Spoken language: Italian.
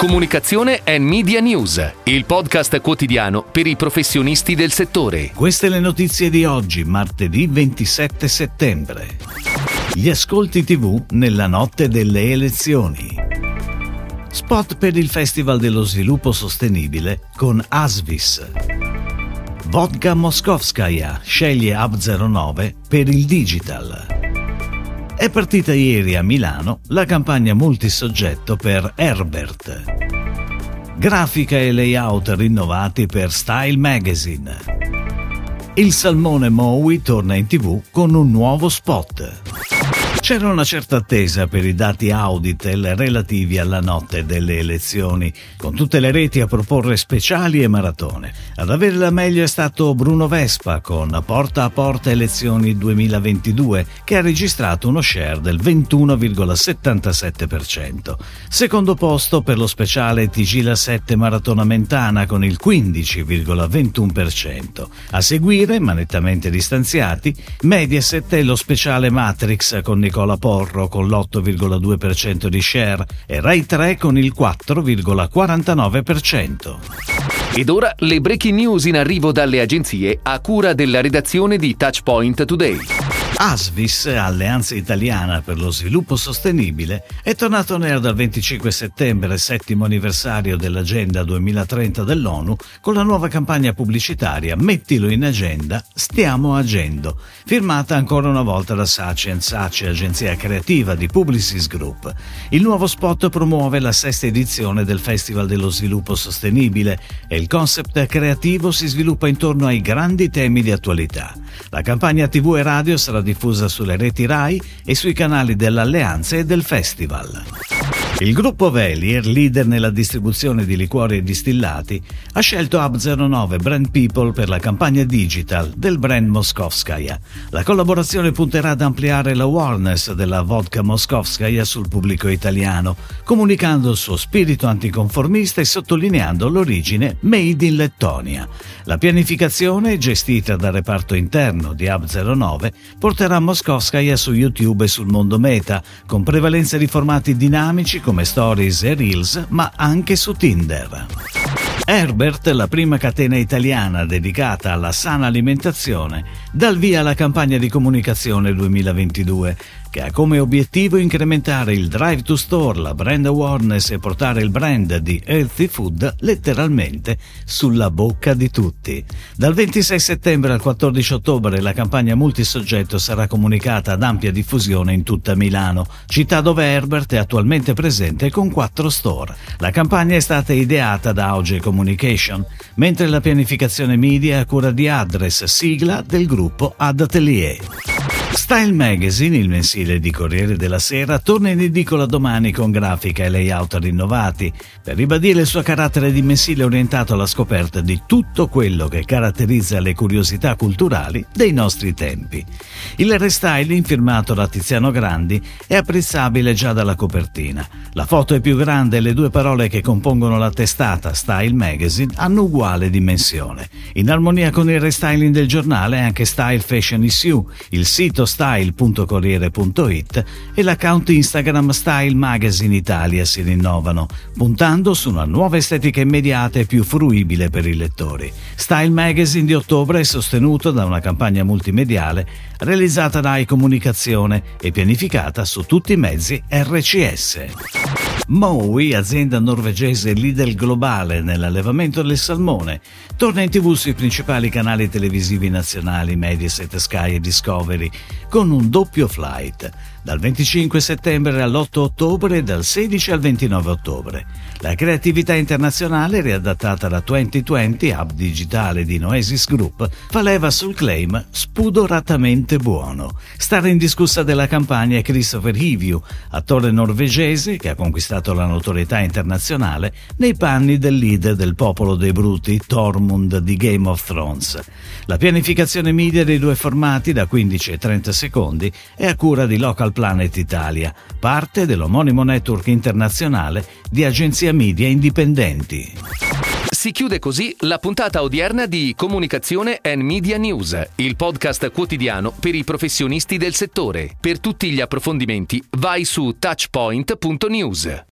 Comunicazione e Media News, il podcast quotidiano per i professionisti del settore. Queste le notizie di oggi, martedì 27 settembre. Gli ascolti TV nella notte delle elezioni. Spot per il Festival dello Sviluppo Sostenibile con Asvis. Vodka Moskovskaya sceglie Hub 09 per il digital. È partita ieri a Milano la campagna multisoggetto per Herbert. Grafica e layout rinnovati per Style Magazine. Il salmone Mowi torna in tv con un nuovo spot. C'era una certa attesa per i dati Auditel relativi alla notte delle elezioni, con tutte le reti a proporre speciali e maratone. Ad avere la meglio è stato Bruno Vespa con Porta a Porta Elezioni 2022, che ha registrato uno share del 21,77%. Secondo posto per lo speciale TG La 7 Maratona Mentana con il 15,21%. A seguire, ma nettamente distanziati, Mediaset e lo speciale Matrix con Nicola Nicola Porro con l'8,2% di share e Rai 3 con il 4,49%. Ed ora le breaking news in arrivo dalle agenzie a cura della redazione di Touchpoint Today. Asvis, Alleanza Italiana per lo Sviluppo Sostenibile, è tornato nero dal 25 settembre, settimo anniversario dell'Agenda 2030 dell'ONU, con la nuova campagna pubblicitaria Mettilo in agenda, stiamo agendo, firmata ancora una volta da Saci Saci, agenzia creativa di Publicis Group. Il nuovo spot promuove la sesta edizione del Festival dello Sviluppo Sostenibile e il concept creativo si sviluppa intorno ai grandi temi di attualità. La campagna TV e radio sarà diffusa sulle reti RAI e sui canali dell'Alleanza e del Festival. Il gruppo Velier, leader nella distribuzione di liquori e distillati, ha scelto Hub 09 Brand People per la campagna digital del brand Moskovskaya. La collaborazione punterà ad ampliare l'awareness della vodka Moskovskaya sul pubblico italiano, comunicando il suo spirito anticonformista e sottolineando l'origine made in Lettonia. La pianificazione, gestita dal reparto interno di Hub 09, porterà Moskovskaya su YouTube e sul mondo meta, con prevalenza di formati dinamici come stories e reels, ma anche su Tinder. Herbert, la prima catena italiana dedicata alla sana alimentazione, dà il via alla campagna di comunicazione 2022 che ha come obiettivo incrementare il drive to store, la brand awareness e portare il brand di healthy food letteralmente sulla bocca di tutti. Dal 26 settembre al 14 ottobre la campagna multisoggetto sarà comunicata ad ampia diffusione in tutta Milano, città dove Herbert è attualmente presente con quattro store. La campagna è stata ideata da Auge Communication, mentre la pianificazione media è a cura di Address, sigla del gruppo Ad Atelier. Style Magazine, il mensile di Corriere della Sera, torna in edicola domani con grafica e layout rinnovati per ribadire il suo carattere di mensile orientato alla scoperta di tutto quello che caratterizza le curiosità culturali dei nostri tempi. Il restyling firmato da Tiziano Grandi è apprezzabile già dalla copertina. La foto è più grande e le due parole che compongono la testata Style Magazine hanno uguale dimensione. In armonia con il restyling del giornale anche Style Fashion Issue, il sito sito style.corriere.it e l'account Instagram Style Magazine Italia si rinnovano, puntando su una nuova estetica immediata e più fruibile per i lettori. Style Magazine di ottobre è sostenuto da una campagna multimediale realizzata da iComunicazione e pianificata su tutti i mezzi RCS. Mowi, azienda norvegese leader globale nell'allevamento del salmone, torna in tv sui principali canali televisivi nazionali Mediaset, Sky e Discovery con un doppio flight dal 25 settembre all'8 ottobre e dal 16 al 29 ottobre. La creatività internazionale, riadattata da 2020, hub digitale di Noesis Group, fa leva sul claim spudoratamente buono. Star indiscussa della campagna è Christopher Hivju, attore norvegese che ha conquistato la notorietà internazionale nei panni del leader del popolo dei bruti, Tormund di Game of Thrones. La pianificazione media dei due formati da 15 e 30 secondi è a cura di Local Digital Planet Italia, parte dell'omonimo network internazionale di agenzie media indipendenti. Si chiude così la puntata odierna di Comunicazione and Media News, il podcast quotidiano per i professionisti del settore. Per tutti gli approfondimenti vai su touchpoint.news.